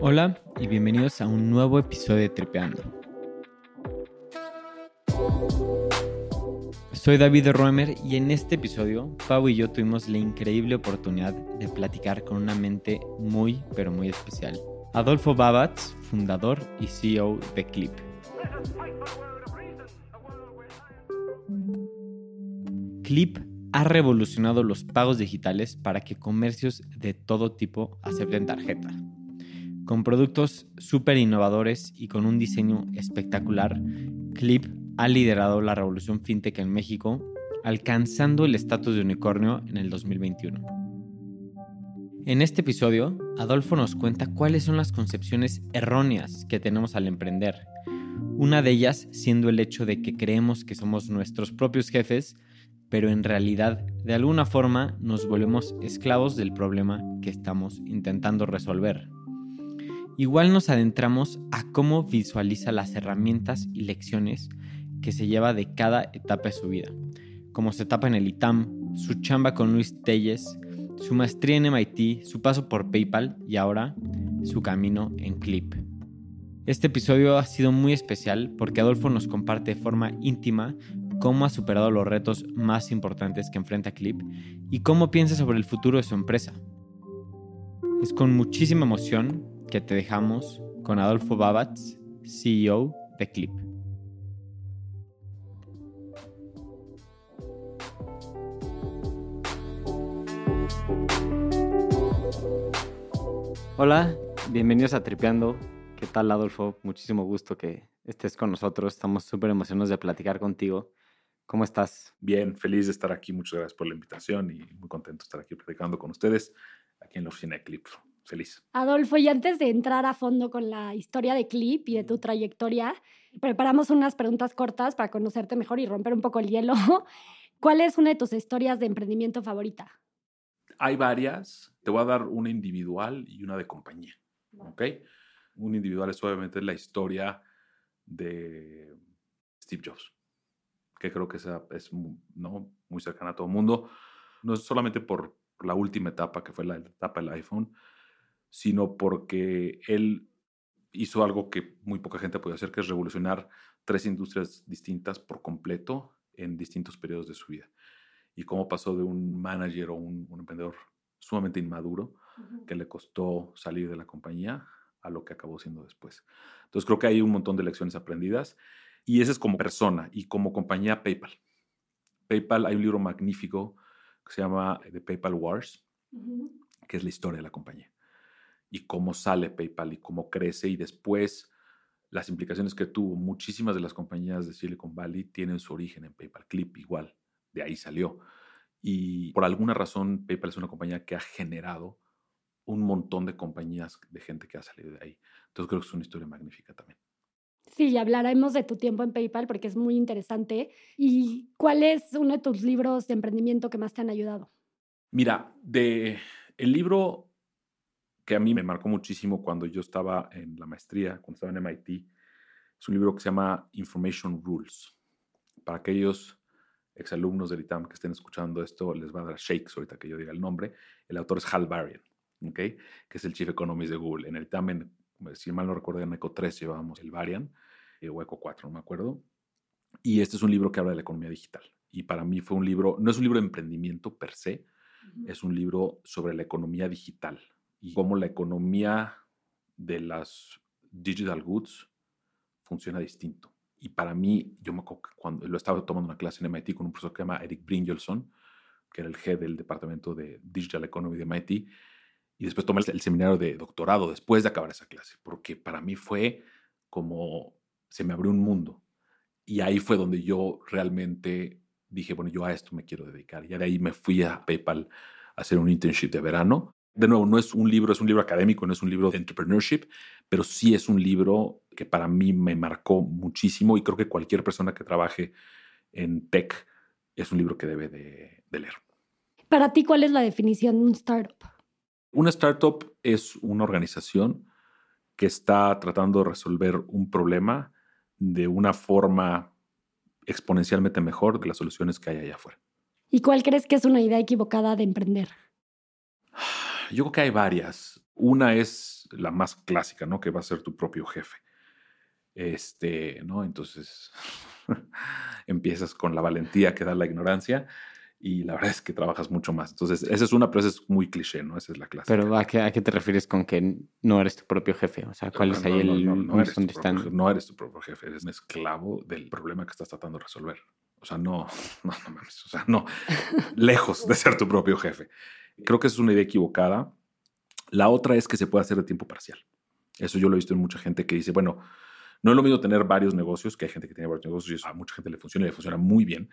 Hola y bienvenidos a un nuevo episodio de Tripeando. Soy David Roemer y en este episodio Pau y yo tuvimos la increíble oportunidad de platicar con una mente muy pero muy especial. Adolfo Babatz, fundador y CEO de Clip. Clip ha revolucionado los pagos digitales para que comercios de todo tipo acepten tarjeta. Con productos súper innovadores y con un diseño espectacular, Clip ha liderado la revolución fintech en México, alcanzando el estatus de unicornio en el 2021. En este episodio, Adolfo nos cuenta cuáles son las concepciones erróneas que tenemos al emprender. Una de ellas siendo el hecho de que creemos que somos nuestros propios jefes, pero en realidad de alguna forma nos volvemos esclavos del problema que estamos intentando resolver. Igual nos adentramos a cómo visualiza las herramientas y lecciones que se lleva de cada etapa de su vida, como se etapa en el ITAM, su chamba con Luis Telles, su maestría en MIT, su paso por PayPal y ahora su camino en Clip. Este episodio ha sido muy especial porque Adolfo nos comparte de forma íntima cómo ha superado los retos más importantes que enfrenta Clip y cómo piensa sobre el futuro de su empresa. Es con muchísima emoción que te dejamos con Adolfo Babatz, CEO de Clip. Hola, bienvenidos a Tripeando. ¿Qué tal, Adolfo? Muchísimo gusto que estés con nosotros. Estamos súper emocionados de platicar contigo. ¿Cómo estás? Bien, feliz de estar aquí. Muchas gracias por la invitación y muy contento de estar aquí platicando con ustedes aquí en la oficina de Clip feliz. Adolfo, y antes de entrar a fondo con la historia de Clip y de tu trayectoria, preparamos unas preguntas cortas para conocerte mejor y romper un poco el hielo. ¿Cuál es una de tus historias de emprendimiento favorita? Hay varias. Te voy a dar una individual y una de compañía. ¿Ok? Un individual es obviamente la historia de Steve Jobs, que creo que esa es ¿no? muy cercana a todo el mundo. No es solamente por la última etapa, que fue la etapa del iPhone, sino porque él hizo algo que muy poca gente puede hacer, que es revolucionar tres industrias distintas por completo en distintos periodos de su vida. Y cómo pasó de un manager o un, emprendedor sumamente inmaduro, que le costó salir de la compañía, a lo que acabó siendo después. Entonces creo que hay un montón de lecciones aprendidas. Y ese es como persona y como compañía PayPal. PayPal, hay un libro magnífico que se llama The PayPal Wars, que es la historia de la compañía y cómo sale PayPal y cómo crece y después las implicaciones que tuvo. Muchísimas de las compañías de Silicon Valley tienen su origen en PayPal. Clip igual, de ahí salió. Y por alguna razón PayPal es una compañía que ha generado un montón de compañías de gente que ha salido de ahí. Entonces creo que es una historia magnífica también. Sí, hablaremos de tu tiempo en PayPal porque es muy interesante. ¿Y cuál es uno de tus libros de emprendimiento que más te han ayudado? Mira, de el libro que a mí me marcó muchísimo cuando yo estaba en la maestría, cuando estaba en MIT. Es un libro que se llama Information Rules. Para aquellos exalumnos del ITAM que estén escuchando esto, les va a dar shakes ahorita que yo diga el nombre. El autor es Hal Varian, ¿okay? que es el Chief Economist de Google. En el ITAM, si mal no recuerdo, en ECO 3 llevábamos el Varian, eh, o ECO 4, no me acuerdo. Y este es un libro que habla de la economía digital. Y para mí fue un libro, no es un libro de emprendimiento per se, es un libro sobre la economía digital, y cómo la economía de las digital goods funciona distinto. Y para mí, yo me acuerdo que cuando lo estaba tomando una clase en MIT con un profesor que se llama Eric Brynjolfsson, que era el jefe del departamento de Digital Economy de MIT, y después tomé el seminario de doctorado después de acabar esa clase, porque para mí fue como se me abrió un mundo. Y ahí fue donde yo realmente dije, bueno, yo a esto me quiero dedicar. Y de ahí me fui a PayPal a hacer un internship de verano de nuevo, no es un libro, es un libro académico, no es un libro de entrepreneurship, pero sí es un libro que para mí me marcó muchísimo y creo que cualquier persona que trabaje en tech es un libro que debe de, leer. Para ti, ¿cuál es la definición de un startup? Una startup es una organización que está tratando de resolver un problema de una forma exponencialmente mejor que las soluciones que hay allá afuera. ¿Y cuál crees que es una idea equivocada de emprender? Yo creo que hay varias. Una es la más clásica, ¿no? Que va a ser tu propio jefe. Este, ¿no? Entonces empiezas con la valentía que da la ignorancia y la verdad es que trabajas mucho más. Entonces, esa es una, pero esa es muy cliché, ¿no? Esa es la clásica. Pero ¿a qué, ¿a qué te refieres con que no eres tu propio jefe? O sea, ¿cuál es ahí el no, no, eres propio no eres tu propio jefe, eres un esclavo del problema que estás tratando de resolver. O sea, no, no, no mames, o sea, no, lejos de ser tu propio jefe. Creo que esa es una idea equivocada. La otra es que se puede hacer de tiempo parcial. Eso yo lo he visto en mucha gente que dice, bueno, no es lo mismo tener varios negocios, que hay gente que tiene varios negocios y eso a mucha gente le funciona y le funciona muy bien,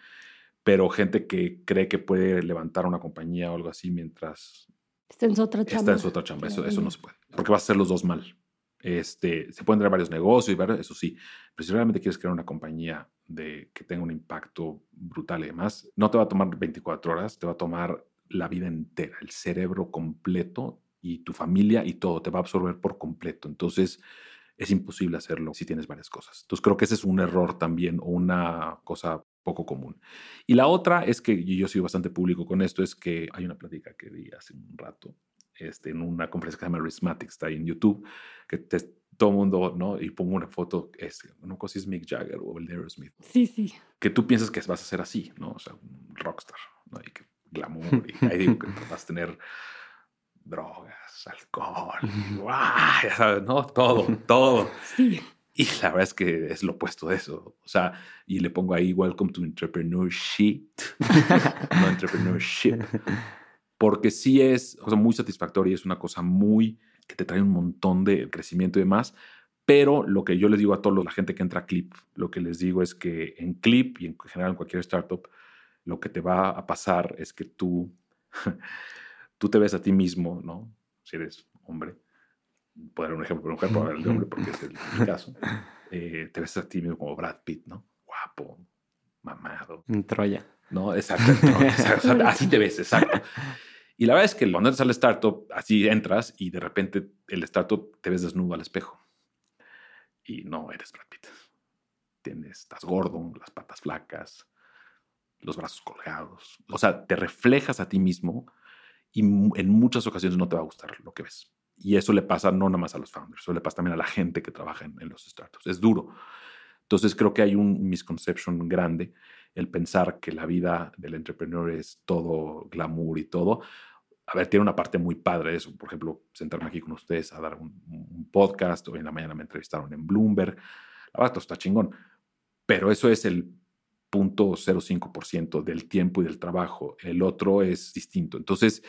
pero gente que cree que puede levantar una compañía o algo así mientras Está en su otra chamba. está en su otra chamba. Eso, eso no se puede. Porque vas a hacer los dos mal. Este, se pueden tener varios negocios, y varios- eso sí. Pero si realmente quieres crear una compañía de, que tenga un impacto brutal y demás, no te va a tomar 24 horas, te va a tomar la vida entera, el cerebro completo y tu familia y todo, te va a absorber por completo. Entonces, es imposible hacerlo si tienes varias cosas. Entonces, creo que ese es un error también o una cosa poco común. Y la otra es que, y yo soy bastante público con esto, es que hay una plática que di hace un rato este, en una conferencia que se llama Rhythmatics, está ahí en YouTube, que te- todo mundo, ¿no? Y pongo una foto, es, no sé si es Mick Jagger o el de Aerosmith, Sí, sí. que tú piensas que vas a ser así, ¿no? O sea, un rockstar, ¿no? Y que glamour, y ahí digo que vas a tener drogas, alcohol, ¡guau! ya sabes, ¿no? Todo, todo. Sí. Y la verdad es que es lo opuesto de eso. O sea, y le pongo ahí Welcome to Entrepreneurship. no Entrepreneurship. Porque sí es o muy satisfactoria, es una cosa muy que te trae un montón de crecimiento y demás. Pero lo que yo les digo a toda la gente que entra a Clip, lo que les digo es que en Clip y en general en cualquier startup, lo que te va a pasar es que tú, tú te ves a ti mismo, ¿no? Si eres hombre, puedo dar un ejemplo, pero mujer, puedo hablar de hombre porque es el, mi caso. Eh, te ves a ti mismo como Brad Pitt, ¿no? Guapo, mamado, En Troya. ¿no? Exacto. sea, así te ves, exacto. Y la verdad es que cuando entras al startup, así entras y de repente el startup te ves desnudo al espejo. Y no eres Brad Pitt. Tienes, estás gordo, las patas flacas, los brazos colgados. O sea, te reflejas a ti mismo y en muchas ocasiones no te va a gustar lo que ves. Y eso le pasa no nada más a los founders, eso le pasa también a la gente que trabaja en, los startups. Es duro. Entonces creo que hay un misconception grande el pensar que la vida del entrepreneur es todo glamour y todo. A ver, tiene una parte muy padre eso. Por ejemplo, sentarme aquí con ustedes a dar un, un podcast. Hoy en la mañana me entrevistaron en Bloomberg. La verdad, todo está chingón. Pero eso es el 0.05% del tiempo y del trabajo. El otro es distinto. Entonces,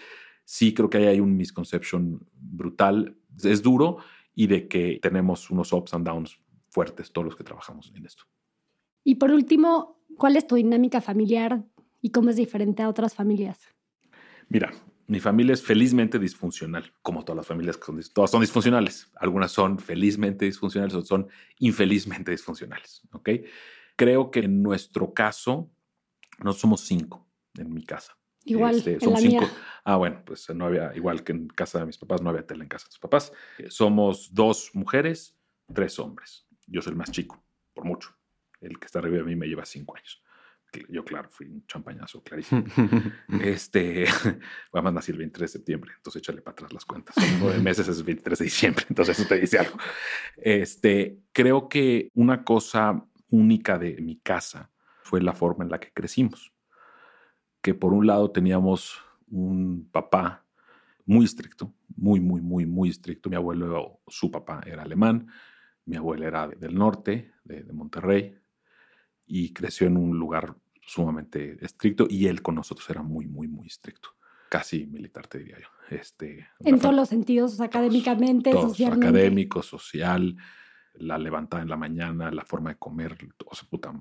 sí creo que ahí hay un misconception brutal. Es duro y de que tenemos unos ups and downs fuertes todos los que trabajamos en esto. Y por último, ¿cuál es tu dinámica familiar y cómo es diferente a otras familias? Mira, mi familia es felizmente disfuncional, como todas las familias que son, todas son disfuncionales. Algunas son felizmente disfuncionales, otras son infelizmente disfuncionales. ¿ok? Creo que en nuestro caso, no somos cinco en mi casa. Igual, Este, en son la cinco. mía. Ah, bueno, pues no había, igual que en casa de mis papás, no había tele en casa de sus papás. Eh, Somos dos mujeres, tres hombres. Yo soy el más chico, por mucho. El que está arriba de mí me lleva cinco años. Yo, claro, fui un champañazo, clarísimo. Este, además nací el 23 de septiembre, entonces échale para atrás las cuentas. Son nueve meses, es el 23 de diciembre, entonces eso te dice algo. Este, creo que una cosa única de mi casa fue la forma en la que crecimos. Que por un lado teníamos un papá muy estricto, muy, muy, muy, muy estricto. Mi abuelo, su papá era alemán, mi abuela era de- del norte, de, de Monterrey, y creció en un lugar sumamente estricto y él con nosotros era muy, muy, muy estricto. Casi militar, te diría yo. Este, En todos los sentidos, académicamente, todos, socialmente. académico, social, la levantada en la mañana, la forma de comer, o sea, puta,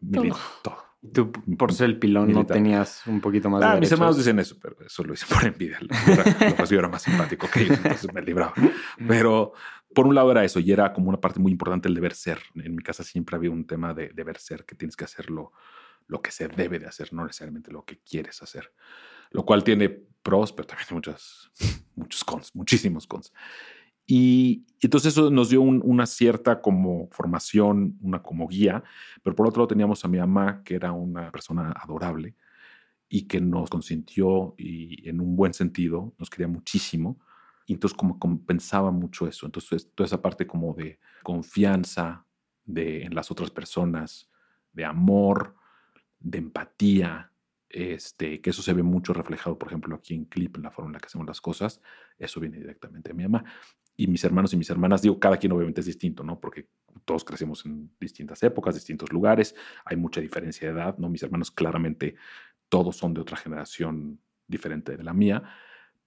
mili- todo. Tú, por ser el pilón, no tenías un poquito más de Ah, mis derechos. hermanos dicen eso, pero eso lo hice por envidia. Yo era, pues yo era más simpático que ellos, entonces me libraba. Pero por un lado era eso, y era como una parte muy importante el deber ser. En mi casa siempre había un tema de deber ser, que tienes que hacer lo, lo que se debe de hacer, no necesariamente lo que quieres hacer. Lo cual tiene pros, pero también muchas, muchos cons, muchísimos cons. Y entonces eso nos dio una cierta como formación, una como guía, pero por otro lado teníamos a mi mamá, que era una persona adorable y que nos consintió y en un buen sentido, nos quería muchísimo. Y entonces como compensaba mucho eso. Entonces toda esa parte como de confianza de, en las otras personas, de amor, de empatía, este, que eso se ve mucho reflejado, por ejemplo, aquí en Clip, en la forma en la que hacemos las cosas, eso viene directamente de mi mamá y mis hermanos y mis hermanas, digo, cada quien obviamente es distinto, ¿no? Porque todos crecemos en distintas épocas, distintos lugares, hay mucha diferencia de edad, ¿no? Mis hermanos claramente todos son de otra generación diferente de la mía,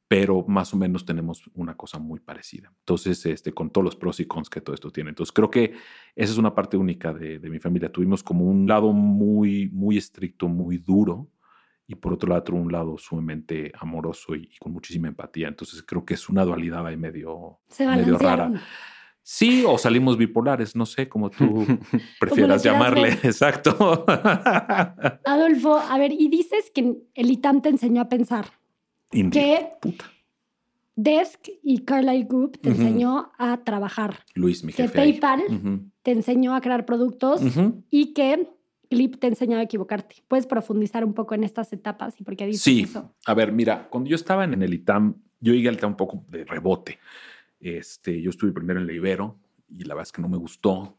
pero más o menos tenemos una cosa muy parecida. Entonces, este, con todos los pros y cons que todo esto tiene. Entonces, creo que esa es una parte única de, de mi familia. Tuvimos como un lado muy, muy estricto, muy duro, y por otro lado un lado sumamente amoroso y, con muchísima empatía. Entonces creo que es una dualidad ahí medio, medio rara. Sí, o salimos bipolares, no sé, como tú prefieras llamarle. Exacto. Adolfo, a ver, y dices que el ITAM te enseñó a pensar. Que Desk y Carlyle Group te enseñó a trabajar. Luis, mi jefe. Que PayPal te enseñó a crear productos y que Clip te ha enseñado a equivocarte. ¿Puedes profundizar un poco en estas etapas y por qué dices sí. A ver, mira, cuando yo estaba en el ITAM, yo llegué al ITAM un poco de rebote. Este, yo estuve primero en la Ibero y la verdad es que no me gustó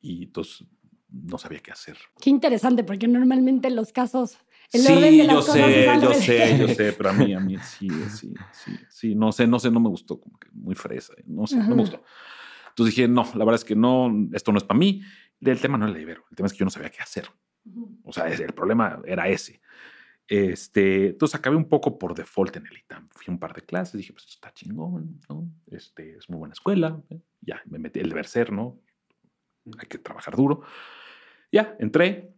y entonces no sabía qué hacer. Qué interesante, porque normalmente los casos, el sí, orden de las yo sé, yo sé, yo sé, pero a mí, a mí sí, sí, sí, sí, no sé, no sé, no me gustó, como que muy fresa, no sé, no me gustó. Entonces dije, no, la verdad es que no, esto no es para mí. El tema no era el Ibero, el tema es que yo no sabía qué hacer. O sea, el problema era ese. Este, entonces acabé un poco por default en el ITAM. Fui un par de clases, dije, pues está chingón, ¿no? Este, es muy buena escuela. ¿eh? Ya, me metí el deber ser, ¿no? Hay que trabajar duro. Ya, entré.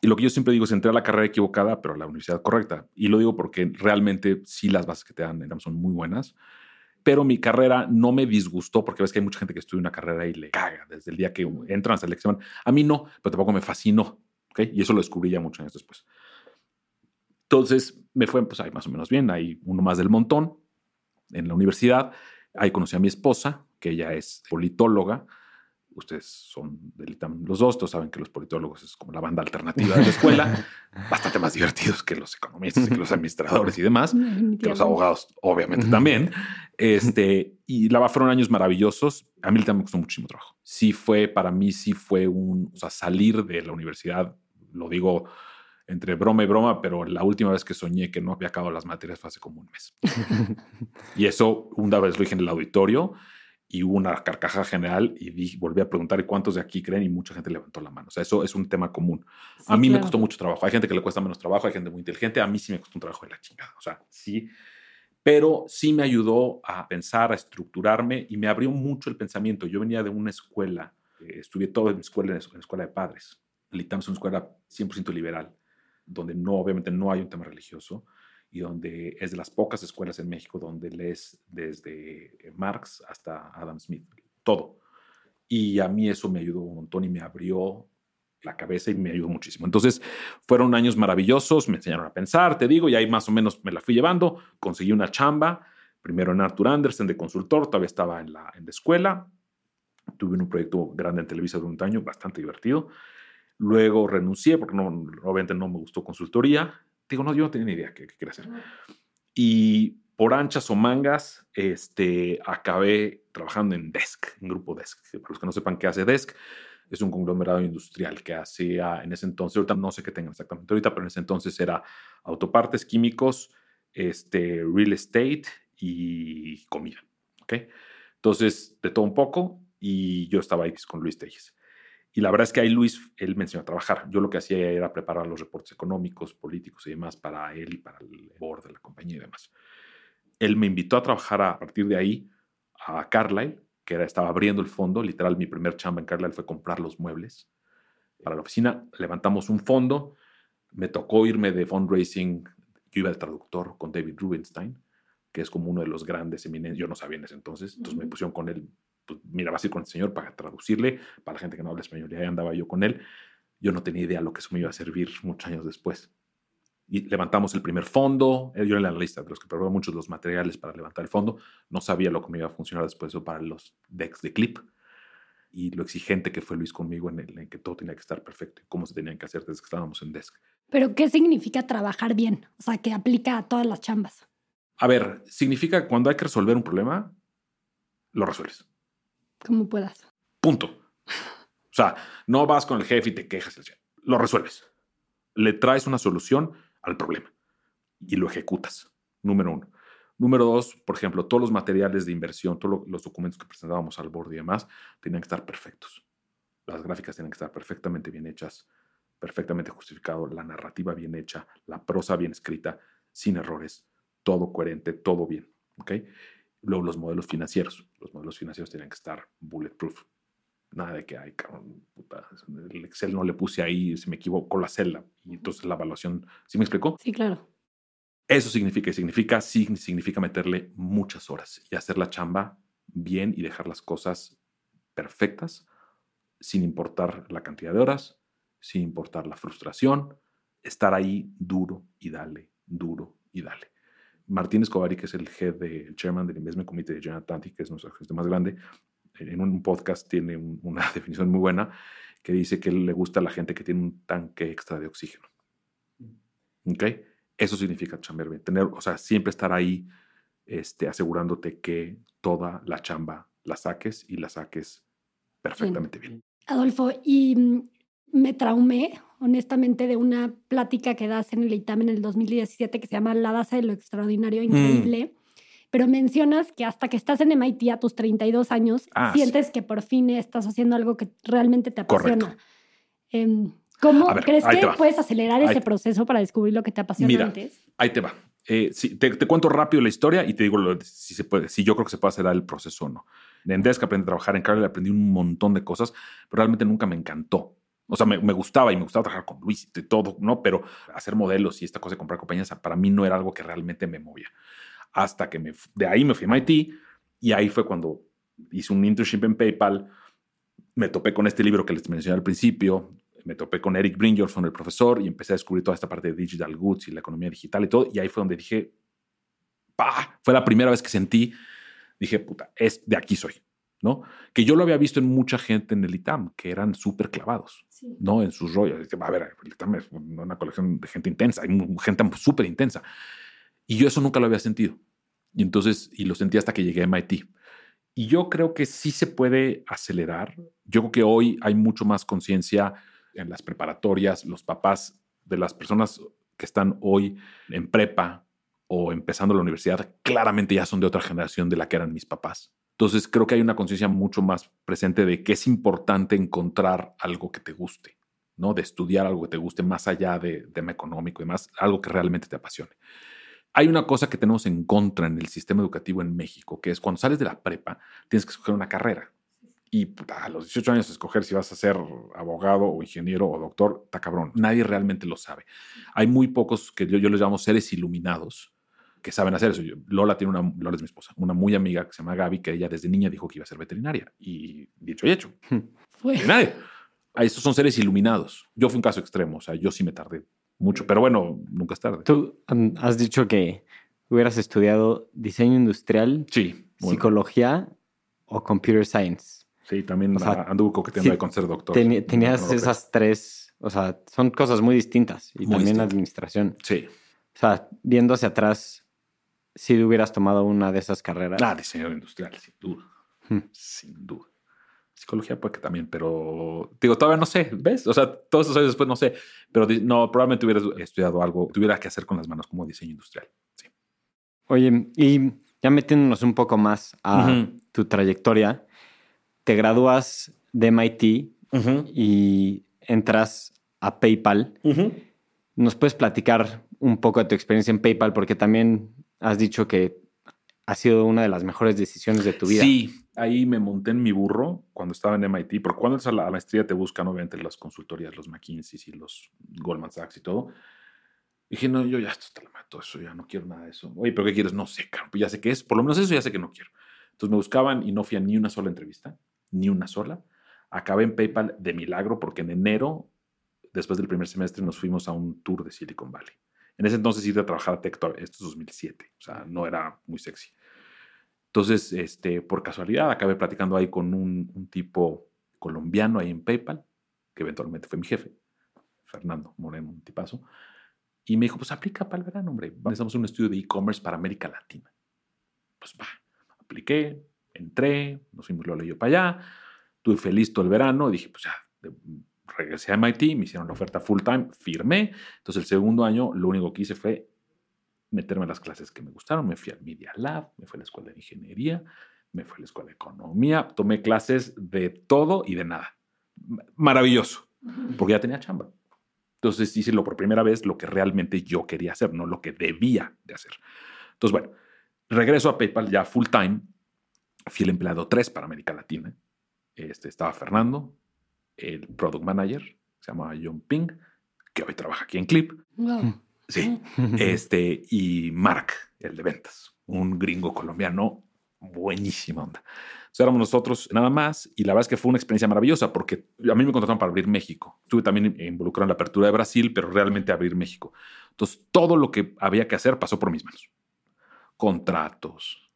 Y lo que yo siempre digo es entré a la carrera equivocada, pero a la universidad correcta. Y lo digo porque realmente sí las bases que te dan son muy buenas pero mi carrera no me disgustó porque ves que hay mucha gente que estudia una carrera y le caga desde el día que entran a selección. A mí no, pero tampoco me fascinó. ¿okay? Y eso lo descubrí ya muchos años después. Entonces me fue, pues ahí más o menos bien. Hay uno más del montón en la universidad. Ahí conocí a mi esposa, que ella es politóloga ustedes son del ITAM los dos, todos saben que los politólogos es como la banda alternativa de la escuela, bastante más divertidos que los economistas, que los administradores y demás, que los abogados, obviamente también. Este, y la fueron años maravillosos. A mí también me costó muchísimo trabajo. Sí fue, para mí sí fue un, o sea, salir de la universidad, lo digo entre broma y broma, pero la última vez que soñé que no había acabado las materias fue hace como un mes. y eso una vez lo dije en el auditorio y hubo una carcaja general y volví a preguntar cuántos de aquí creen y mucha gente levantó la mano. O sea, eso es un tema común. a mí me costó mucho trabajo. Hay gente que le cuesta menos trabajo, hay gente muy inteligente. A mí sí me costó un trabajo de la chingada. O sea, sí. Pero sí me ayudó a pensar, a estructurarme y me abrió mucho el pensamiento. Yo venía de una escuela, eh, estudié todo en mi escuela, en la escuela de padres. El ITAM es una escuela 100% liberal, donde no, obviamente no hay un tema religioso y donde es de las pocas escuelas en México donde lees desde Marx hasta Adam Smith, todo. Y a mí eso me ayudó un montón y me abrió la cabeza y me ayudó muchísimo. Entonces, fueron años maravillosos, me enseñaron a pensar, te digo, y ahí más o menos me la fui llevando, conseguí una chamba, primero en Arthur Andersen de consultor, todavía estaba en la, en la escuela, tuve un proyecto grande en Televisa durante un año, bastante divertido. Luego renuncié porque no, obviamente no me gustó consultoría Digo, no, yo no tenía ni idea qué, quería hacer. Y por anchas o mangas, este, acabé trabajando en Desk, en Grupo Desk. Para los que no sepan qué hace Desk, es un conglomerado industrial que hacía en ese entonces, ahorita no sé qué tengan exactamente ahorita, pero en ese entonces era autopartes químicos, este, real estate y comida. ¿ok? Entonces, de todo un poco, y yo estaba ahí con Luis Telles. Y la verdad es que ahí Luis, él me enseñó a trabajar. Yo lo que hacía era preparar los reportes económicos, políticos y demás para él y para el board de la compañía y demás. Él me invitó a trabajar a partir de ahí a Carlyle, que era, estaba abriendo el fondo. Literal, mi primer chamba en Carlyle fue comprar los muebles para la oficina. Levantamos un fondo. Me tocó irme de fundraising. Yo iba al traductor con David Rubenstein, que es como uno de los grandes eminentes. Yo no sabía en ese entonces. Entonces me pusieron con él pues mira, vas a ir con el señor para traducirle, para la gente que no habla español, y ahí andaba yo con él. Yo no tenía idea lo que eso me iba a servir muchos años después. y levantamos el primer fondo. Eh, Yo era el analista de los que preparaba muchos los materiales para levantar el fondo. No sabía lo que me iba a funcionar después eso para los decks de clip y lo exigente que fue Luis conmigo en, el, en que todo tenía que estar perfecto y cómo se tenían que hacer desde que estábamos en desk. Pero, ¿qué significa trabajar bien? O sea, que aplica a todas las chambas. A ver, significa que cuando hay que resolver un problema, lo resuelves. Como puedas. Punto. O sea, no vas con el jefe y te quejas. Lo resuelves. Le traes una solución al problema y lo ejecutas. Número uno. Número dos, por ejemplo, todos los materiales de inversión, todos los documentos que presentábamos al board y demás, tenían que estar perfectos. Las gráficas tenían que estar perfectamente bien hechas, perfectamente justificado, la narrativa bien hecha, la prosa bien escrita, sin errores, todo coherente, todo bien. ¿ok? Luego los modelos financieros. Los modelos financieros tenían que estar bulletproof. Nada de que, ay, cabrón, puta, el Excel no le puse ahí, se me equivocó la celda. Y entonces la evaluación, ¿sí me explicó? Sí, claro. Eso significa, y significa, sí, significa meterle muchas horas y hacer la chamba bien y dejar las cosas perfectas, sin importar la cantidad de horas, sin importar la frustración, estar ahí duro y dale, duro y dale. Martín Escobar, que es el head de chairman del Investment Committee de General Atlantic, que es nuestro agente más grande, en un podcast tiene un, una definición muy buena que dice que le gusta a la gente que tiene un tanque extra de oxígeno. ¿Ok? Eso significa chambear bien. Tener, o sea, siempre estar ahí este, asegurándote que toda la chamba la saques y la saques perfectamente bien. Adolfo, y mm, me traumé, honestamente, de una plática que das en el ITAM en el 2017 que se llama La base de lo extraordinario, increíble. Pero mencionas que hasta que estás en MIT a tus 32 años, Ah, sientes que por fin estás haciendo algo que realmente te apasiona. Em, ¿Cómo ver, crees que puedes acelerar Ahí ese proceso para descubrir lo que te apasiona Mira, antes? Ahí te va. Eh, sí, te, te cuento rápido la historia y te digo lo- si, se puede, si yo creo que se puede acelerar el proceso o no. En Desk aprendí a trabajar, en Carly aprendí un montón de cosas, pero realmente nunca me encantó. O sea, me, gustaba y me gustaba trabajar con Luis y todo, ¿no? Pero hacer modelos y esta cosa de comprar compañías, para mí no era algo que realmente me movía. Hasta que me, de ahí me fui a MIT y ahí fue cuando hice un internship en PayPal. Me topé con este libro que les mencioné al principio. Me topé con Eric Brynjolfsson, el profesor, y empecé a descubrir toda esta parte de digital goods y la economía digital y todo. Y ahí fue donde dije, ¡pah! Fue la primera vez que sentí, dije, puta, es de aquí soy, ¿no? Que yo lo había visto en mucha gente en el ITAM, que eran súper clavados. ¿No? En sus rollos. A ver, es una colección de gente intensa, hay gente súper intensa. Y yo eso nunca lo había sentido. Y entonces, y lo sentí hasta que llegué a MIT. Y yo creo que sí se puede acelerar. Yo creo que hoy hay mucho más conciencia en las preparatorias, los papás de las personas que están hoy en prepa o empezando la universidad, claramente ya son de otra generación de la que eran mis papás. Entonces creo que hay una conciencia mucho más presente de que es importante encontrar algo que te guste, ¿no? De estudiar algo que te guste más allá de tema económico y más, algo que realmente te apasione. Hay una cosa que tenemos en contra en el sistema educativo en México, que es cuando sales de la prepa, tienes que escoger una carrera. Y a los 18 años escoger si vas a ser abogado o ingeniero o doctor, está cabrón. Nadie realmente lo sabe. Hay muy pocos que yo, yo les llamo seres iluminados que saben hacer eso. Yo- Lola tiene una, Lola es mi esposa, una muy amiga que se llama Gaby, que ella desde niña dijo que iba a ser veterinaria. Y dicho y hecho, Fue. de nadie. A estos son seres iluminados. Yo fui un caso extremo, o sea, yo sí me tardé mucho, pero bueno, nunca es tarde. Tú um, has dicho que hubieras estudiado diseño industrial, Sí, bueno, psicología o computer science. sí, también o sea, a- anduve coqueteando sí, con ser doctor. No, tenías no esas tres, o sea, son cosas muy distintas y Muy también distintas. administración. Sí. O sea, viendo hacia atrás, si hubieras tomado una de esas carreras. Ah, diseño industrial, sin duda. Hmm. Sin duda. Psicología puede que también, pero digo, todavía no sé, ¿ves? O sea, todos esos años después no sé, pero no, probablemente hubieras estudiado algo, tuviera que hacer con las manos como diseño industrial. Sí. Oye, y ya metiéndonos un poco más a tu trayectoria, te gradúas de MIT y entras a PayPal. ¿Nos puedes platicar un poco de tu experiencia en PayPal? Porque también has dicho que ha sido una de las mejores decisiones de tu vida. Sí, ahí me monté en mi burro cuando estaba en MIT, porque cuando entras a la, maestría te buscan obviamente las consultorías, los McKinsey y los Goldman Sachs y todo. Dije, no, yo ya esto te lo mato, eso ya no quiero nada de eso. Oye, ¿pero qué quieres? No sé, cabrón, pues ya sé qué es, por lo menos eso ya sé que no quiero. Entonces me buscaban y no fui a ni una sola entrevista, ni una sola. Acabé en PayPal de milagro porque en enero, después del primer semestre, nos fuimos a un tour de Silicon Valley. En ese entonces ir a trabajar a Tector, esto es 2007, o sea, no era muy sexy. Entonces, este, por casualidad, acabé platicando ahí con un, un tipo colombiano ahí en PayPal, que eventualmente fue mi jefe, Fernando Moreno, un tipazo. Y me dijo, pues aplica para el verano, hombre. Necesitamos un estudio de e-commerce para América Latina. Pues va, apliqué, entré, nos fuimos lo yo para allá, estuve feliz todo el verano, dije, pues ya, regresé a MIT, me hicieron la oferta full time, firmé. Entonces el segundo año lo único que hice fue meterme a las clases que me gustaron. Me fui al Media Lab, me fui a la escuela de ingeniería, me fui a la escuela de economía, tomé clases de todo y de nada. Maravilloso, porque ya tenía chamba. Entonces hice lo por primera vez lo que realmente yo quería hacer, no lo que debía de hacer. Entonces, bueno, regreso a PayPal ya full time. Fui el empleado 3 para América Latina. Este, estaba Fernando, el product manager, se llama John Ping, que hoy trabaja aquí en Clip. Sí. este, y Mark, el de ventas, un gringo colombiano, buenísima onda. Entonces éramos nosotros nada más y la verdad es que fue una experiencia maravillosa porque a mí me contrataron para abrir México. Estuve también involucrado en la apertura de Brasil, pero realmente abrir México. Entonces todo lo que había que hacer pasó por mis manos. Contratos,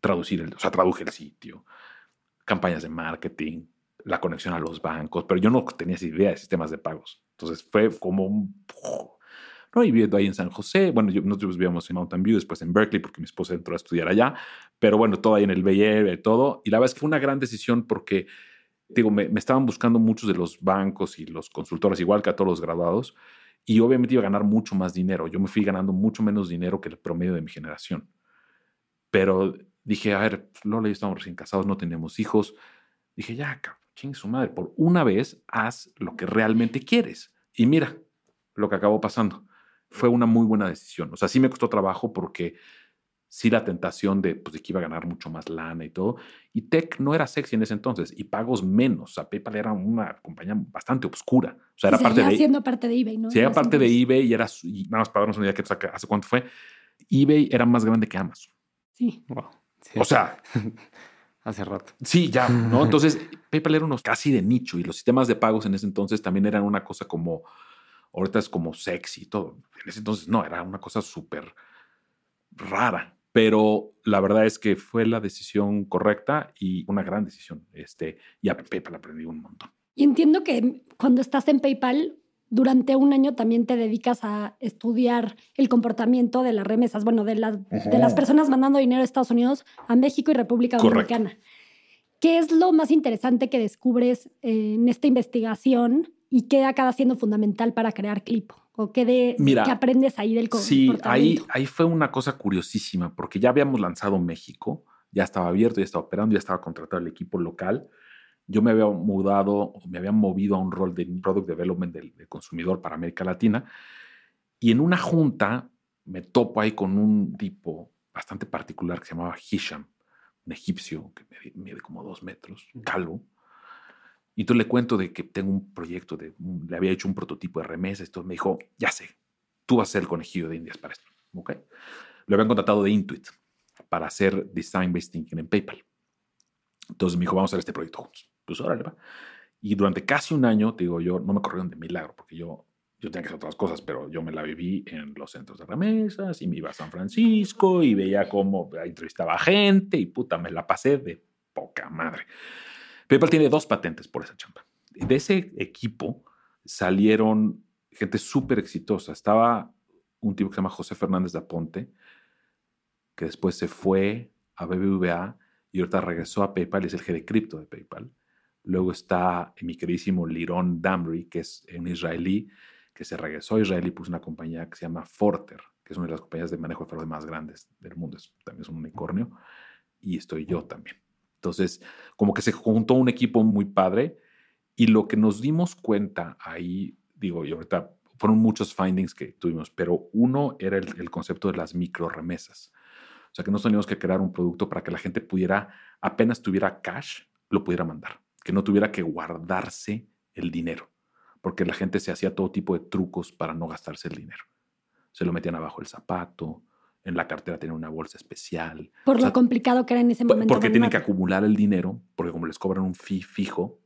traducir, el, o sea, traduje el sitio, campañas de marketing, la conexión a los bancos, pero yo no tenía esa idea de sistemas de pagos. Entonces fue como un... ¿no? Y viviendo ahí en San José, bueno, nosotros vivíamos en Mountain View, después en Berkeley, porque mi esposa entró a estudiar allá, pero bueno, todo ahí en el Bay Area todo. Y la verdad es que fue una gran decisión porque, digo, me, estaban buscando muchos de los bancos y los consultores, igual que a todos los graduados, y obviamente iba a ganar mucho más dinero. Yo me fui ganando mucho menos dinero que el promedio de mi generación. Pero dije, a ver, Lola y yo estamos recién casados, no tenemos hijos. Dije, ya, ching su madre, por una vez haz lo que realmente quieres. Y mira lo que acabó pasando. Fue una muy buena decisión. O sea, sí me costó trabajo porque sí la tentación de, pues, de que iba a ganar mucho más lana y todo. Y Tech no era sexy en ese entonces y pagos menos. O sea, PayPal era una compañía bastante oscura. O sea, era parte de... siendo parte de eBay, ¿no? Sí, era parte de eBay y era... Y nada más para darnos una idea que hace cuánto fue. eBay era más grande que Amazon. Sí. Wow. O sea, hace rato. Sí, ya, ¿no? Entonces, PayPal era unos casi de nicho y los sistemas de pagos en ese entonces también eran una cosa como, ahorita es como sexy y todo. En ese entonces no, era una cosa súper rara. Pero la verdad es que fue la decisión correcta y una gran decisión. Este, y a PayPal aprendí un montón. Y entiendo que cuando estás en PayPal, durante un año también te dedicas a estudiar el comportamiento de las remesas, bueno, de las, de las personas mandando dinero a Estados Unidos, a México y República Dominicana. ¿Qué es lo más interesante que descubres en esta investigación y qué acaba siendo fundamental para crear Clip? ¿O qué, de, qué aprendes ahí del comportamiento? Sí, ahí, ahí fue una cosa curiosísima, porque ya habíamos lanzado México, ya estaba abierto, ya estaba operando, ya estaba contratado el equipo local yo me había mudado, me había movido a un rol de Product Development del, consumidor para América Latina. Y en una junta me topo ahí con un tipo bastante particular que se llamaba Hisham, un egipcio que mide, como dos metros, calvo. Y entonces le cuento de que tengo un proyecto, de, le había hecho un prototipo de remesas. Entonces me dijo, ya sé, tú vas a ser el conejillo de indias para esto. ¿Okay? Lo habían contratado de Intuit para hacer Design-Based Thinking en PayPal. Entonces me dijo, vamos a hacer este proyecto juntos pues órale, va. Y durante casi un año, te digo yo, no me corrieron de milagro, porque yo, yo tenía que hacer otras cosas, pero yo me la viví en los centros de remesas y me iba a San Francisco y veía cómo entrevistaba gente y puta, me la pasé de poca madre. PayPal tiene dos patentes por esa chamba. De ese equipo salieron gente súper exitosa. Estaba un tipo que se llama José Fernández de Aponte, que después se fue a BBVA y ahorita regresó a PayPal y es el jefe de cripto de PayPal. Luego está mi queridísimo Liron Damri, que es un israelí que se regresó a Israel y puso una compañía que se llama Forter, que es una de las compañías de manejo de fraude más grandes del mundo. Es, también es un unicornio. Y estoy yo también. Entonces, como que se juntó un equipo muy padre. Y lo que nos dimos cuenta ahí, digo, y ahorita fueron muchos findings que tuvimos, pero uno era el, concepto de las micro remesas. O sea, que no teníamos que crear un producto para que la gente pudiera, apenas tuviera cash, lo pudiera mandar que no tuviera que guardarse el dinero, porque la gente se hacía todo tipo de trucos para no gastarse el dinero. Se lo metían abajo el zapato, en la cartera tenían una bolsa especial. Por lo complicado que era en ese momento. Porque tienen que acumular el dinero, porque como les cobran un fee fijo,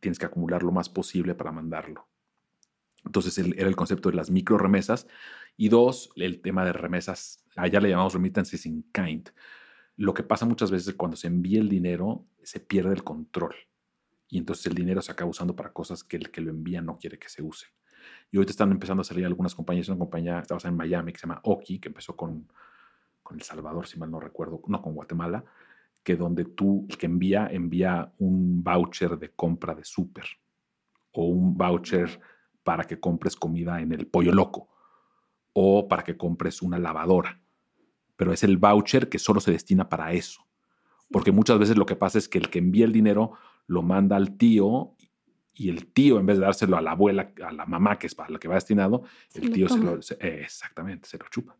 tienes que acumular lo más posible para mandarlo. Entonces era el concepto de las micro remesas Y dos, el tema de remesas, allá le llamamos remittances in kind. Lo que pasa muchas veces cuando se envía el dinero, se pierde el control. Y entonces el dinero se acaba usando para cosas que el que lo envía no quiere que se usen. Y ahorita están empezando a salir algunas compañías. Una compañía estaba en Miami que se llama Oki, que empezó con, con El Salvador, si mal no recuerdo, no, con Guatemala, que donde tú, el que envía, envía un voucher de compra de súper o un voucher para que compres comida en el pollo loco o para que compres una lavadora. Pero es el voucher que solo se destina para eso. Porque muchas veces lo que pasa es que el que envía el dinero lo manda al tío y el tío, en vez de dárselo a la abuela, a la mamá, que es para lo que va destinado, el tío se lo, exactamente, se lo chupa.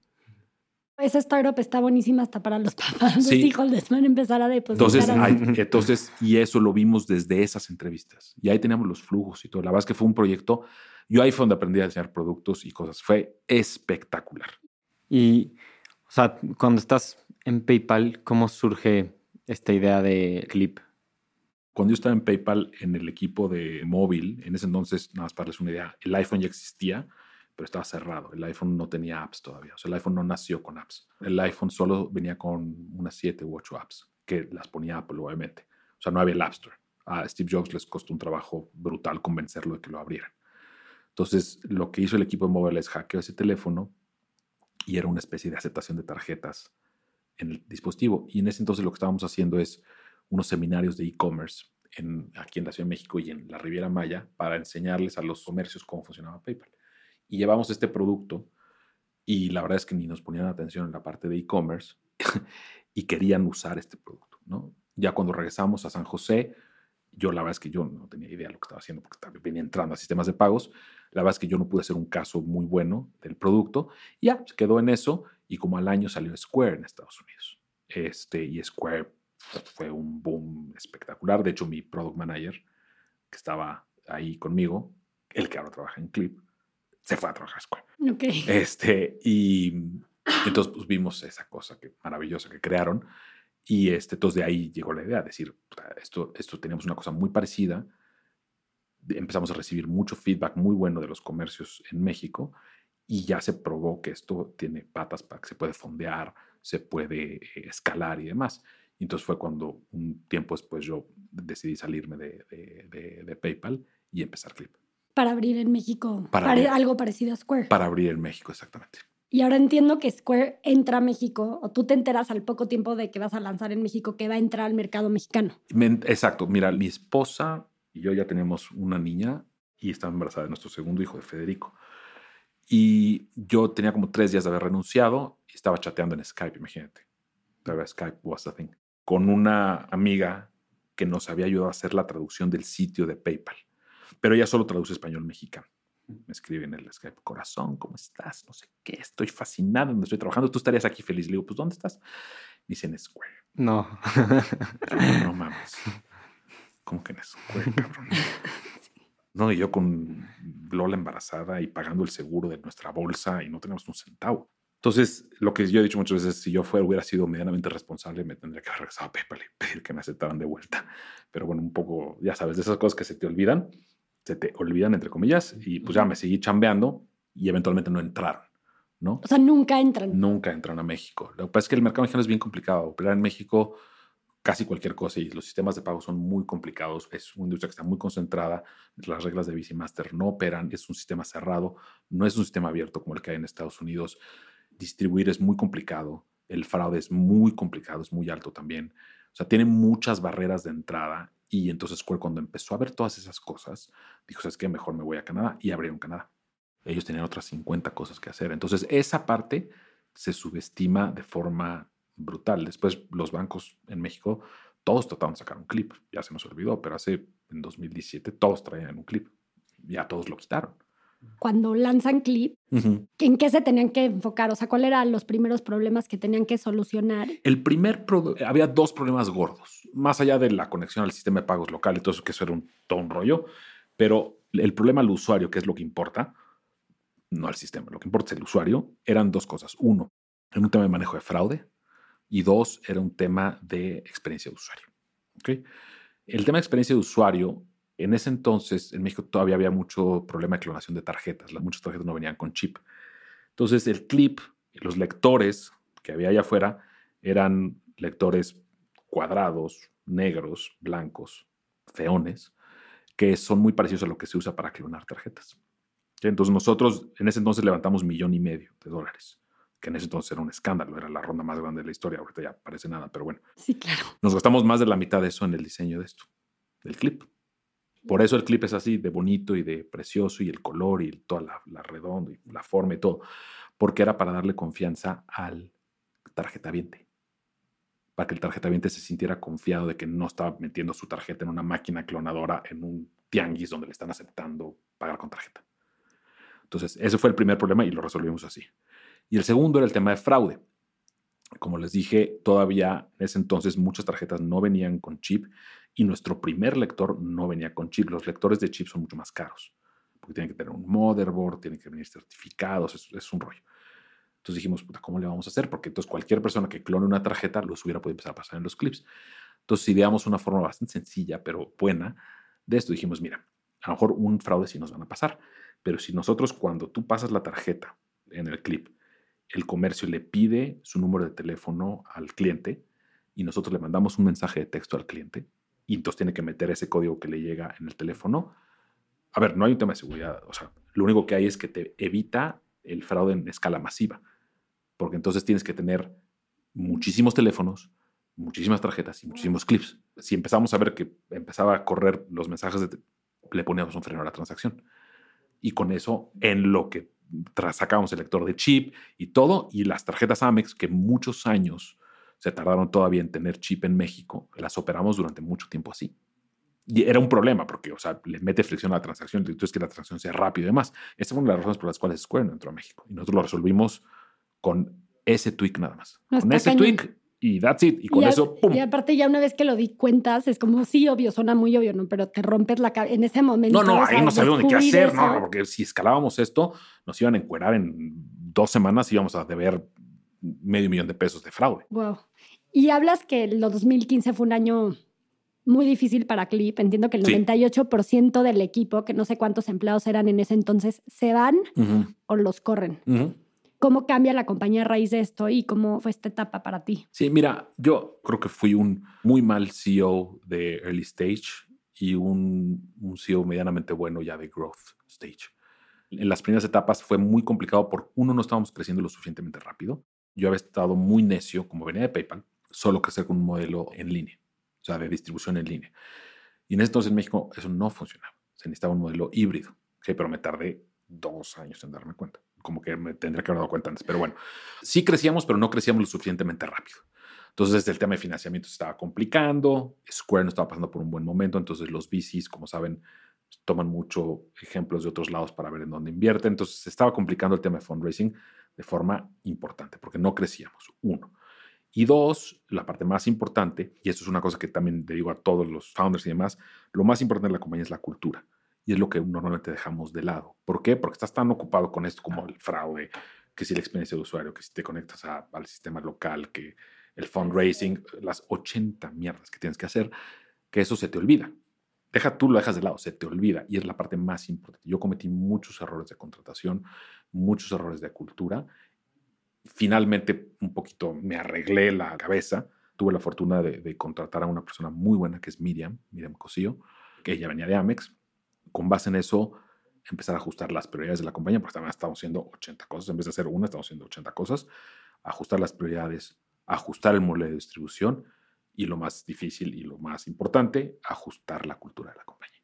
Esa startup está buenísima hasta para los papás. Los hijos les van a empezar a depositar. Entonces, entonces, y eso lo vimos desde esas entrevistas. Y ahí teníamos los flujos y todo. La verdad es que fue un proyecto. Yo ahí fue donde aprendí a diseñar productos y cosas. Fue espectacular. Y, o sea, cuando estás en PayPal, ¿cómo surge esta idea de Clip? Cuando yo estaba en PayPal en el equipo de móvil, en ese entonces, nada más para darles una idea, el iPhone ya existía, pero estaba cerrado. El iPhone no tenía apps todavía. O sea, el iPhone no nació con apps. El iPhone solo venía con unas siete u ocho apps, que las ponía Apple, obviamente. O sea, no había el App Store. A Steve Jobs les costó un trabajo brutal convencerlo de que lo abrieran. Entonces, lo que hizo el equipo de móvil es hackear ese teléfono y era una especie de aceptación de tarjetas en el dispositivo. Y en ese entonces lo que estábamos haciendo es unos seminarios de e-commerce aquí en la Ciudad de México y en la Riviera Maya para enseñarles a los comercios cómo funcionaba PayPal. Y llevamos este producto y la verdad es que ni nos ponían atención en la parte de e-commerce y querían usar este producto. ¿no? Ya cuando regresamos a San José, yo la verdad es que yo no tenía idea de lo que estaba haciendo porque venía entrando a sistemas de pagos. La verdad es que yo no pude hacer un caso muy bueno del producto. Y ya, se quedó en eso y como al año salió Square en Estados Unidos. Este, y Square fue un boom espectacular. De hecho, mi product manager, que estaba ahí conmigo, el que ahora trabaja en Clip, se fue a trabajar a Square. Okay. Este, y entonces pues, vimos esa cosa que, maravillosa que crearon. Y este, entonces de ahí llegó la idea de decir, esto, esto teníamos una cosa muy parecida. Empezamos a recibir mucho feedback muy bueno de los comercios en México y ya se probó que esto tiene patas para que se puede fondear, se puede eh, escalar y demás. Y entonces fue cuando un tiempo después yo decidí salirme de, PayPal y empezar Clip. Para abrir en México para algo parecido a Square. Para abrir en México, exactamente. Y ahora entiendo que Square entra a México, o tú te enteras al poco tiempo de que vas a lanzar en México, que va a entrar al mercado mexicano. Exacto. Mira, mi esposa y yo ya tenemos una niña y está embarazada de nuestro segundo hijo, de Federico. Y yo tenía como tres días de haber renunciado y estaba chateando en Skype, imagínate. Skype was a thing con una amiga que nos había ayudado a hacer la traducción del sitio de PayPal. Pero ella solo traduce español mexicano. Me escribe en el Skype, corazón, ¿cómo estás? No sé qué, estoy fascinado donde estoy trabajando. Tú estarías aquí feliz. Le digo, pues, ¿dónde estás? Dice en Square. No. no mames. ¿Cómo que en Square, cabrón? No, y yo con Lola embarazada y pagando el seguro de nuestra bolsa y no tenemos un centavo. Entonces, lo que yo he dicho muchas veces, si yo fuera, hubiera sido medianamente responsable, me tendría que haber regresado a PayPal y pedir que me aceptaran de vuelta. Pero bueno, un poco, ya sabes, de esas cosas que se te olvidan, se te olvidan, entre comillas, y pues ya me seguí chambeando y eventualmente no entraron, ¿no? O sea, nunca entran. Nunca entran a México. Lo que pasa es que el mercado mexicano es bien complicado. Operar en México, casi cualquier cosa y los sistemas de pago son muy complicados. Es una industria que está muy concentrada. Las reglas de Visa y Master no operan. Es un sistema cerrado. No es un sistema abierto como el que hay en Estados Unidos distribuir es muy complicado, el fraude es muy complicado, es muy alto también. O sea, tiene muchas barreras de entrada y entonces cuando empezó a ver todas esas cosas, dijo, ¿sabes qué? Mejor me voy a Canadá y abrieron Canadá. Ellos tenían otras 50 cosas que hacer. Entonces, esa parte se subestima de forma brutal. Después, los bancos en México, todos trataron de sacar un clip. Ya se nos olvidó, pero hace, en 2017, todos traían un clip. Ya todos lo quitaron cuando lanzan clip, ¿en qué se tenían que enfocar? O sea, ¿cuáles eran los primeros problemas que tenían que solucionar? El primer, había dos problemas gordos, más allá de la conexión al sistema de pagos local y todo eso, que eso era un, todo un rollo, pero el problema al usuario, que es lo que importa, no al sistema, lo que importa es el usuario, eran dos cosas. Uno, era un tema de manejo de fraude y dos, era un tema de experiencia de usuario. ¿Okay? El tema de experiencia de usuario en ese entonces, en México todavía había mucho problema de clonación de tarjetas. Muchas tarjetas no venían con chip. Entonces el clip, los lectores que había allá afuera eran lectores cuadrados, negros, blancos, feones, que son muy parecidos a lo que se usa para clonar tarjetas. Entonces nosotros en ese entonces levantamos un millón y medio de dólares, que en ese entonces era un escándalo, era la ronda más grande de la historia, ahorita ya parece nada, pero bueno. Sí, claro. Nos gastamos más de la mitad de eso en el diseño de esto, del clip. Por eso el clip es así de bonito y de precioso y el color y toda la, redonda y la forma y todo, porque era para darle confianza al tarjeta viente para que el tarjetaviente se sintiera confiado de que no estaba metiendo su tarjeta en una máquina clonadora en un tianguis donde le están aceptando pagar con tarjeta. Entonces, ese fue el primer problema y lo resolvimos así. Y el segundo era el tema de fraude. Como les dije, todavía en ese entonces muchas tarjetas no venían con chip y nuestro primer lector no venía con chip. Los lectores de chip son mucho más caros porque tienen que tener un motherboard, tienen que venir certificados, es, un rollo. Entonces dijimos, puta, ¿cómo le vamos a hacer? Porque entonces cualquier persona que clone una tarjeta los hubiera podido empezar a pasar en los clips. Entonces ideamos una forma bastante sencilla, pero buena, de esto. Dijimos, mira, a lo mejor un fraude sí nos van a pasar, pero si nosotros cuando tú pasas la tarjeta en el clip, el comercio le pide su número de teléfono al cliente y nosotros le mandamos un mensaje de texto al cliente y entonces tiene que meter ese código que le llega en el teléfono. A ver, no hay un tema de seguridad, o sea, lo único que hay es que te evita el fraude en escala masiva porque entonces tienes que tener muchísimos teléfonos, muchísimas tarjetas y muchísimos clips. Si empezamos a ver que empezaba a correr los mensajes, de, le poníamos un freno a la transacción. Y con eso, en lo que sacábamos el lector de chip y todo, y las tarjetas Amex, que muchos años se tardaron todavía en tener chip en México, las operamos durante mucho tiempo así. Y era un problema porque, o sea, le mete fricción a la transacción, entonces que la transacción sea rápida y demás. Esa fue una de las razones por las cuales Square no entró a México. Y nosotros lo resolvimos con ese tweak nada más. con ese tweak y that's it. Y con eso, ¡pum! Y aparte, ya una vez que lo di cuentas, es como, sí, obvio, suena muy obvio, ¿no? Pero te rompes la cabeza en ese momento. No, no, ahí no sabíamos ni qué hacer, no, porque si escalábamos esto, nos iban a encuerar en dos semanas y íbamos a deber medio millón de pesos de fraude. Wow. Y hablas que el 2015 fue un año muy difícil para Clip. Entiendo que el 98% del equipo, que no sé cuántos empleados eran en ese entonces, se van o los corren. ¿Cómo cambia la compañía a raíz de esto y cómo fue esta etapa para ti? Sí, mira, yo creo que fui un muy mal CEO de early stage y un, un CEO medianamente bueno ya de growth stage. En las primeras etapas fue muy complicado porque uno no estábamos creciendo lo suficientemente rápido. Yo había estado muy necio, como venía de PayPal, solo crecer con un modelo en línea, o sea, de distribución en línea. Y en ese entonces en México eso no funcionaba. Se necesitaba un modelo híbrido, que pero me tardé dos años en darme cuenta como que me tendría que haber dado cuenta antes. Pero bueno, sí crecíamos, pero no crecíamos lo suficientemente rápido. Entonces, el tema de financiamiento se estaba complicando. Square no estaba pasando por un buen momento. Entonces, los VCs, como saben, toman mucho ejemplos de otros lados para ver en dónde invierte. Entonces, se estaba complicando el tema de fundraising de forma importante porque no crecíamos. Uno. Y dos, la parte más importante, y esto es una cosa que también le digo a todos los founders y demás, lo más importante de la compañía es la cultura. Y es lo que normalmente dejamos de lado. ¿Por qué? Porque estás tan ocupado con esto como el fraude, que si la experiencia de usuario, que si te conectas al sistema local, que el fundraising, las 80 mierdas que tienes que hacer, que eso se te olvida. Deja tú, lo dejas de lado, se te olvida. Y es la parte más importante. Yo cometí muchos errores de contratación, muchos errores de cultura. Finalmente, un poquito me arreglé la cabeza. Tuve la fortuna de, de contratar a una persona muy buena que es Miriam, Miriam Cosío, que ella venía de Amex con base en eso empezar a ajustar las prioridades de la compañía, porque también estamos haciendo 80 cosas, en vez de hacer una, estamos haciendo 80 cosas, ajustar las prioridades, ajustar el modelo de distribución y lo más difícil y lo más importante, ajustar la cultura de la compañía.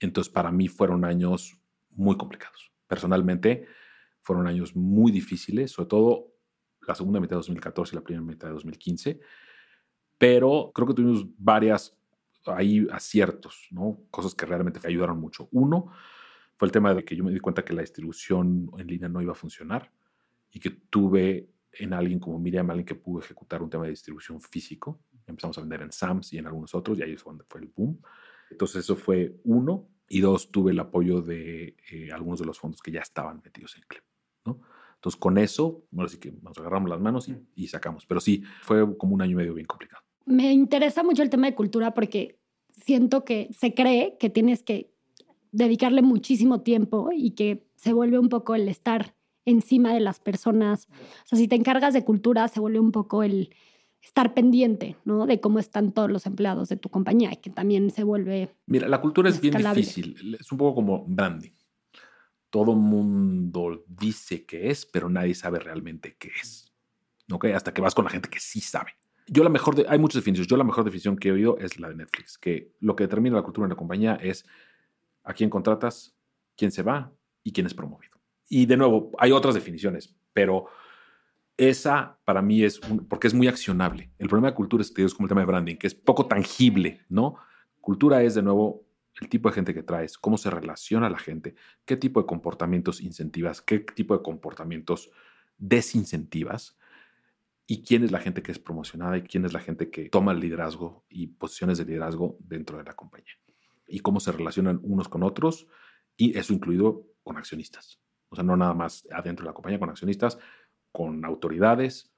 Entonces, para mí fueron años muy complicados. Personalmente, fueron años muy difíciles, sobre todo la segunda mitad de 2014 y la primera mitad de 2015, pero creo que tuvimos varias hay aciertos, ¿no? Cosas que realmente me ayudaron mucho. Uno fue el tema de que yo me di cuenta que la distribución en línea no iba a funcionar y que tuve en alguien como Miriam, alguien que pudo ejecutar un tema de distribución físico. Empezamos a vender en Sams y en algunos otros y ahí es donde fue el boom. Entonces eso fue uno. Y dos, tuve el apoyo de eh, algunos de los fondos que ya estaban metidos en Clip, ¿no? Entonces con eso, bueno, así que nos agarramos las manos y, y sacamos. Pero sí, fue como un año y medio bien complicado. Me interesa mucho el tema de cultura porque siento que se cree que tienes que dedicarle muchísimo tiempo y que se vuelve un poco el estar encima de las personas. O sea, si te encargas de cultura, se vuelve un poco el estar pendiente, ¿no? De cómo están todos los empleados de tu compañía, y que también se vuelve. Mira, la cultura es bien difícil. Es un poco como branding. Todo mundo dice que es, pero nadie sabe realmente qué es. Hasta que vas con la gente que sí sabe. Yo la mejor, de, hay muchas definiciones. Yo la mejor definición que he oído es la de Netflix, que lo que determina la cultura en la compañía es a quién contratas, quién se va y quién es promovido. Y de nuevo, hay otras definiciones, pero esa para mí es, porque es muy accionable. El problema de cultura es que es como el tema de branding, que es poco tangible, ¿no? Cultura es de nuevo el tipo de gente que traes, cómo se relaciona la gente, qué tipo de comportamientos incentivas, qué tipo de comportamientos desincentivas y quién es la gente que es promocionada y quién es la gente que toma el liderazgo y posiciones de liderazgo dentro de la compañía y cómo se relacionan unos con otros y eso incluido con accionistas. O sea, no nada más adentro de la compañía con accionistas, con autoridades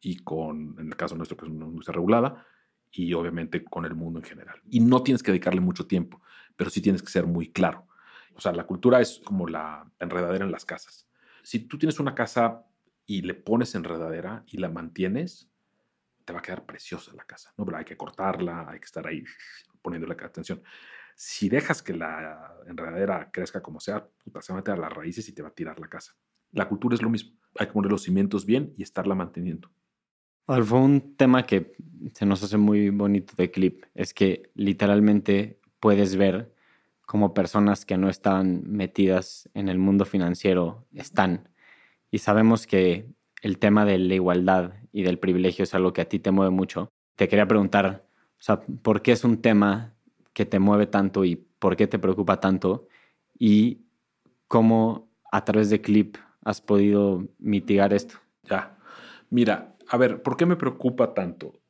y con, en el caso nuestro, que es una industria regulada, y obviamente con el mundo en general. Y no tienes que dedicarle mucho tiempo, pero sí tienes que ser muy claro. O sea, la cultura es como la enredadera en las casas. Si tú tienes una casa y le pones enredadera y la mantienes, te va a quedar preciosa la casa, ¿no? Pero hay que cortarla, hay que estar ahí poniéndole atención. Si dejas que la enredadera crezca como sea, se va a meter a las raíces y te va a tirar la casa. La cultura es lo mismo. Hay que poner los cimientos bien y estarla manteniendo. Alfo, un tema que se nos hace muy bonito de Clip es que literalmente puedes ver cómo personas que no están metidas en el mundo financiero están. Y sabemos que el tema de la igualdad y del privilegio es algo que a ti te mueve mucho. Te quería preguntar, o sea, ¿por qué es un tema que te mueve tanto y por qué te preocupa tanto? Y cómo a través de Clip has podido mitigar esto? Ya, mira, a ver, ¿por qué me preocupa tanto?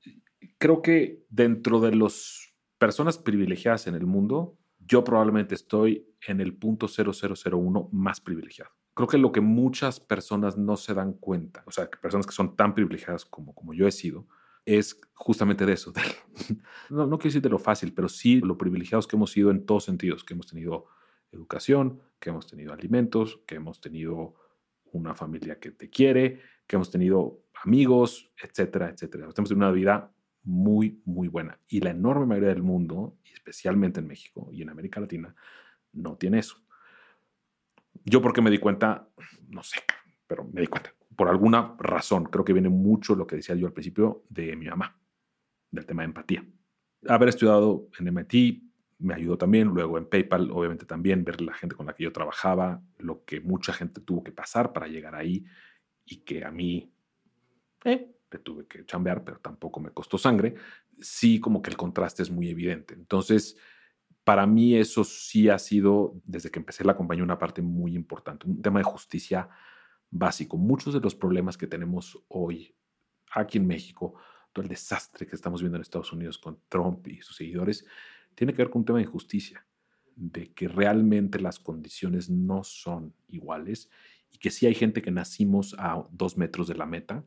Creo que dentro de las personas privilegiadas en el mundo, yo probablemente estoy en el punto 0001 más privilegiado. Creo que lo que muchas personas no se dan cuenta, o sea, que personas que son tan privilegiadas como, como yo he sido, es justamente de eso. no, no quiero decir de lo fácil, pero sí lo privilegiados que hemos sido en todos sentidos, que hemos tenido educación, que hemos tenido alimentos, que hemos tenido una familia que te quiere, que hemos tenido amigos, etcétera, etcétera. Hemos tenido una vida muy, muy buena. Y la enorme mayoría del mundo, especialmente en México y en América Latina, no tiene eso. Yo porque me di cuenta, no sé, pero me di cuenta. Por alguna razón, creo que viene mucho lo que decía yo al principio de mi mamá, del tema de empatía. Haber estudiado en MIT, me ayudó también. Luego en PayPal, obviamente también, ver la gente con la que yo trabajaba, lo que mucha gente tuvo que pasar para llegar ahí y que a mí eh, le tuve que chambear, pero tampoco me costó sangre. Sí, como que el contraste es muy evidente. Entonces, para mí eso sí ha sido, desde que empecé la compañía, una parte muy importante, un tema de justicia básico. Muchos de los problemas que tenemos hoy aquí en México, todo el desastre que estamos viendo en Estados Unidos con Trump y sus seguidores, tiene que ver con un tema de injusticia, de que realmente las condiciones no son iguales y que sí hay gente que nacimos a dos metros de la meta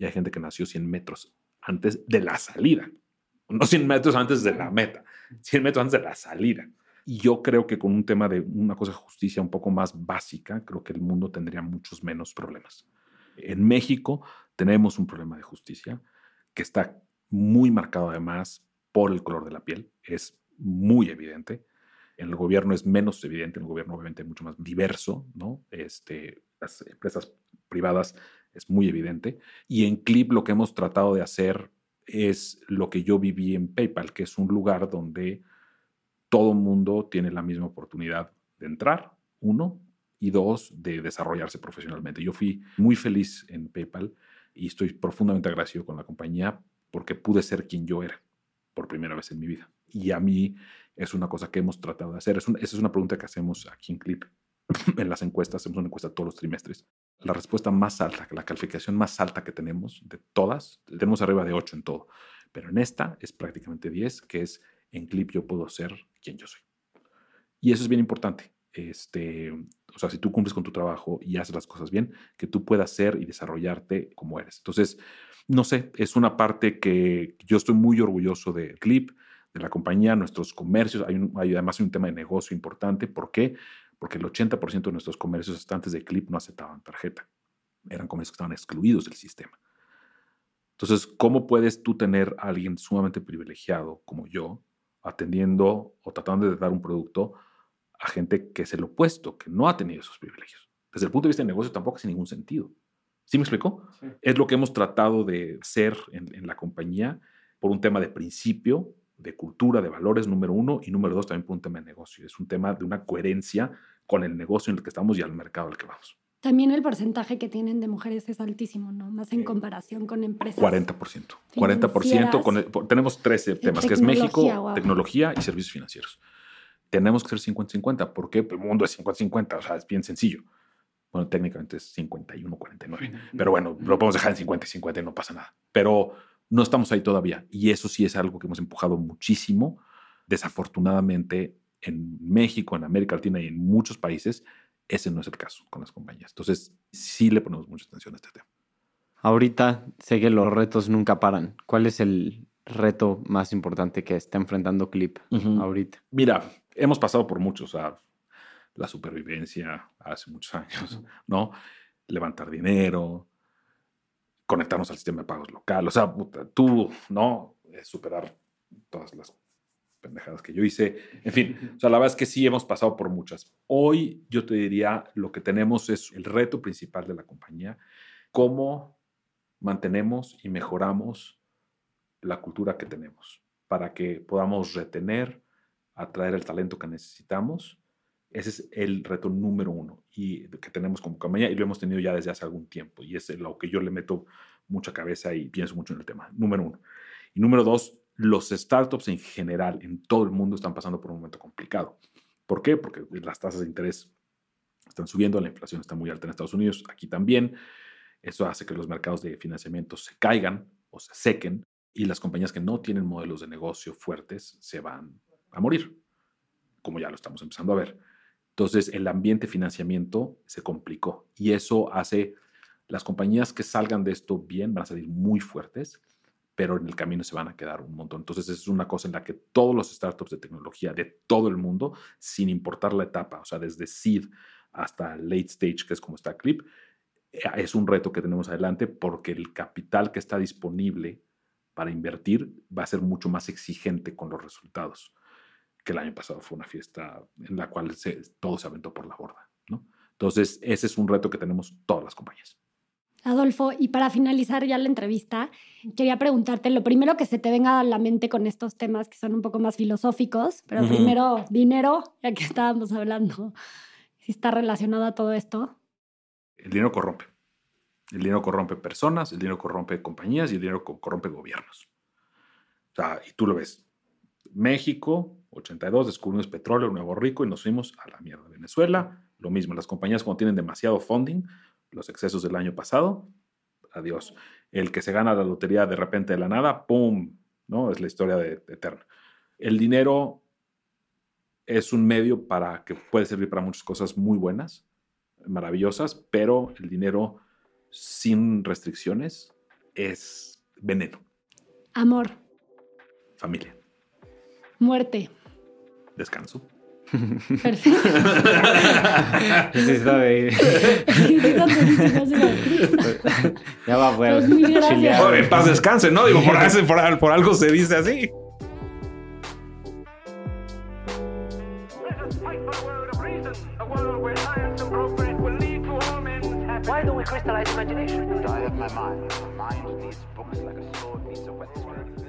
y hay gente que nació 100 metros antes de la salida. No 100 metros antes de la meta, 100 metros antes de la salida. Y yo creo que con un tema de una cosa de justicia un poco más básica, creo que el mundo tendría muchos menos problemas. En México tenemos un problema de justicia que está muy marcado además por el color de la piel. Es muy evidente. En el gobierno es menos evidente, en el gobierno obviamente mucho más diverso, ¿no? Este, las empresas privadas es muy evidente. Y en Clip lo que hemos tratado de hacer es lo que yo viví en PayPal, que es un lugar donde todo mundo tiene la misma oportunidad de entrar, uno, y dos, de desarrollarse profesionalmente. Yo fui muy feliz en PayPal y estoy profundamente agradecido con la compañía porque pude ser quien yo era por primera vez en mi vida. Y a mí es una cosa que hemos tratado de hacer. Es esa es una pregunta que hacemos aquí en Clip. en las encuestas, hacemos una encuesta todos los trimestres. La respuesta más alta, la calificación más alta que tenemos de todas, tenemos arriba de 8 en todo, pero en esta es prácticamente 10, que es en Clip yo puedo ser quien yo soy. Y eso es bien importante. Este, o sea, si tú cumples con tu trabajo y haces las cosas bien, que tú puedas ser y desarrollarte como eres. Entonces, no sé, es una parte que yo estoy muy orgulloso de Clip de la compañía, nuestros comercios. Hay, además un tema de negocio importante. ¿Por qué? Porque el 80% de nuestros comercios hasta antes de Clip no aceptaban tarjeta. Eran comercios que estaban excluidos del sistema. Entonces, ¿cómo puedes tú tener a alguien sumamente privilegiado como yo atendiendo o tratando de dar un producto a gente que es el opuesto, que no ha tenido esos privilegios? Desde el punto de vista de negocio tampoco hace ningún sentido. ¿Sí me explicó? Es lo que hemos tratado de hacer en, en la compañía por un tema de principio, de cultura, de valores, número uno, y número dos, también por un tema de negocio. Es un tema de una coherencia con el negocio en el que estamos y al mercado al que vamos. También el porcentaje que tienen de mujeres es altísimo, ¿no? Más en comparación con empresas. 40%. 40%. Con el- por- tenemos 13 temas, que es México, tecnología, guau. tecnología y servicios financieros. Tenemos que ser 50-50. ¿Por qué? El mundo es 50-50. O sea, es bien sencillo. Bueno, técnicamente es 51-49. Pero bueno, lo podemos dejar en 50 y 50 y no pasa nada. Pero no estamos ahí todavía. Y eso sí es algo que hemos empujado muchísimo. Desafortunadamente, en México, en América Latina y en muchos países, ese no es el caso con las compañías. Entonces, sí le ponemos mucha atención a este tema. Ahorita sé que los retos nunca paran. ¿Cuál es el reto más importante que está enfrentando Clip ahorita? Mira, hemos pasado por muchos, o sea, la supervivencia hace muchos años, ¿no? Levantar dinero, conectarnos al sistema de pagos local, o sea, tú, ¿no? Superar todas las pendejadas que yo hice, en fin, o sea, la verdad es que sí hemos pasado por muchas. Hoy yo te diría, lo que tenemos es el reto principal de la compañía, cómo mantenemos y mejoramos la cultura que tenemos para que podamos retener, atraer el talento que necesitamos. Ese es el reto número uno y que tenemos como compañía y lo hemos tenido ya desde hace algún tiempo y es lo que yo le meto mucha cabeza y pienso mucho en el tema. Número uno. Y número dos, los startups en general en todo el mundo están pasando por un momento complicado. ¿Por qué? Porque las tasas de interés están subiendo, la inflación está muy alta en Estados Unidos, aquí también. Eso hace que los mercados de financiamiento se caigan o se sequen y las compañías que no tienen modelos de negocio fuertes se van a morir, como ya lo estamos empezando a ver. Entonces, el ambiente de financiamiento se complicó y eso hace las compañías que salgan de esto bien van a salir muy fuertes, pero en el camino se van a quedar un montón. Entonces, es una cosa en la que todos los startups de tecnología de todo el mundo, sin importar la etapa, o sea, desde seed hasta late stage, que es como está Clip, eh, es un reto que tenemos adelante porque el capital que está disponible para invertir va a ser mucho más exigente con los resultados que el año pasado fue una fiesta en la cual se- todo se aventó por la borda. ¿no? Entonces, ese es un reto que tenemos todas las compañías. Adolfo, y para finalizar ya la entrevista, quería preguntarte lo primero que se te venga a la mente con estos temas que son un poco más filosóficos, pero Ujú. primero dinero, ya que estábamos hablando, si está relacionado a todo esto. El dinero corrompe. El dinero corrompe personas, el dinero corrompe compañías y el dinero co- corrompe gobiernos. O sea, y tú lo ves. México, 82, descubrimos petróleo, nuevo rico y nos fuimos a la mierda. Venezuela, lo mismo. Las compañías cuando tienen demasiado funding, los excesos del año pasado, adiós. El que se gana la lotería de repente de la nada, ¡pum! ¿No? Es la historia de, de eterna. El dinero es un medio para que puede servir para muchas cosas muy buenas, maravillosas, pero el dinero sin restricciones es veneno. Amor, Familia, muerte. Descanso. Perfecto. Sí, está ya va Pues chilear. Oh, en paz descanse, ¿no? Digo, por, por por algo se dice así. Crystallize imagination? I have my mind. My mind needs books like a sword needs a whetstone.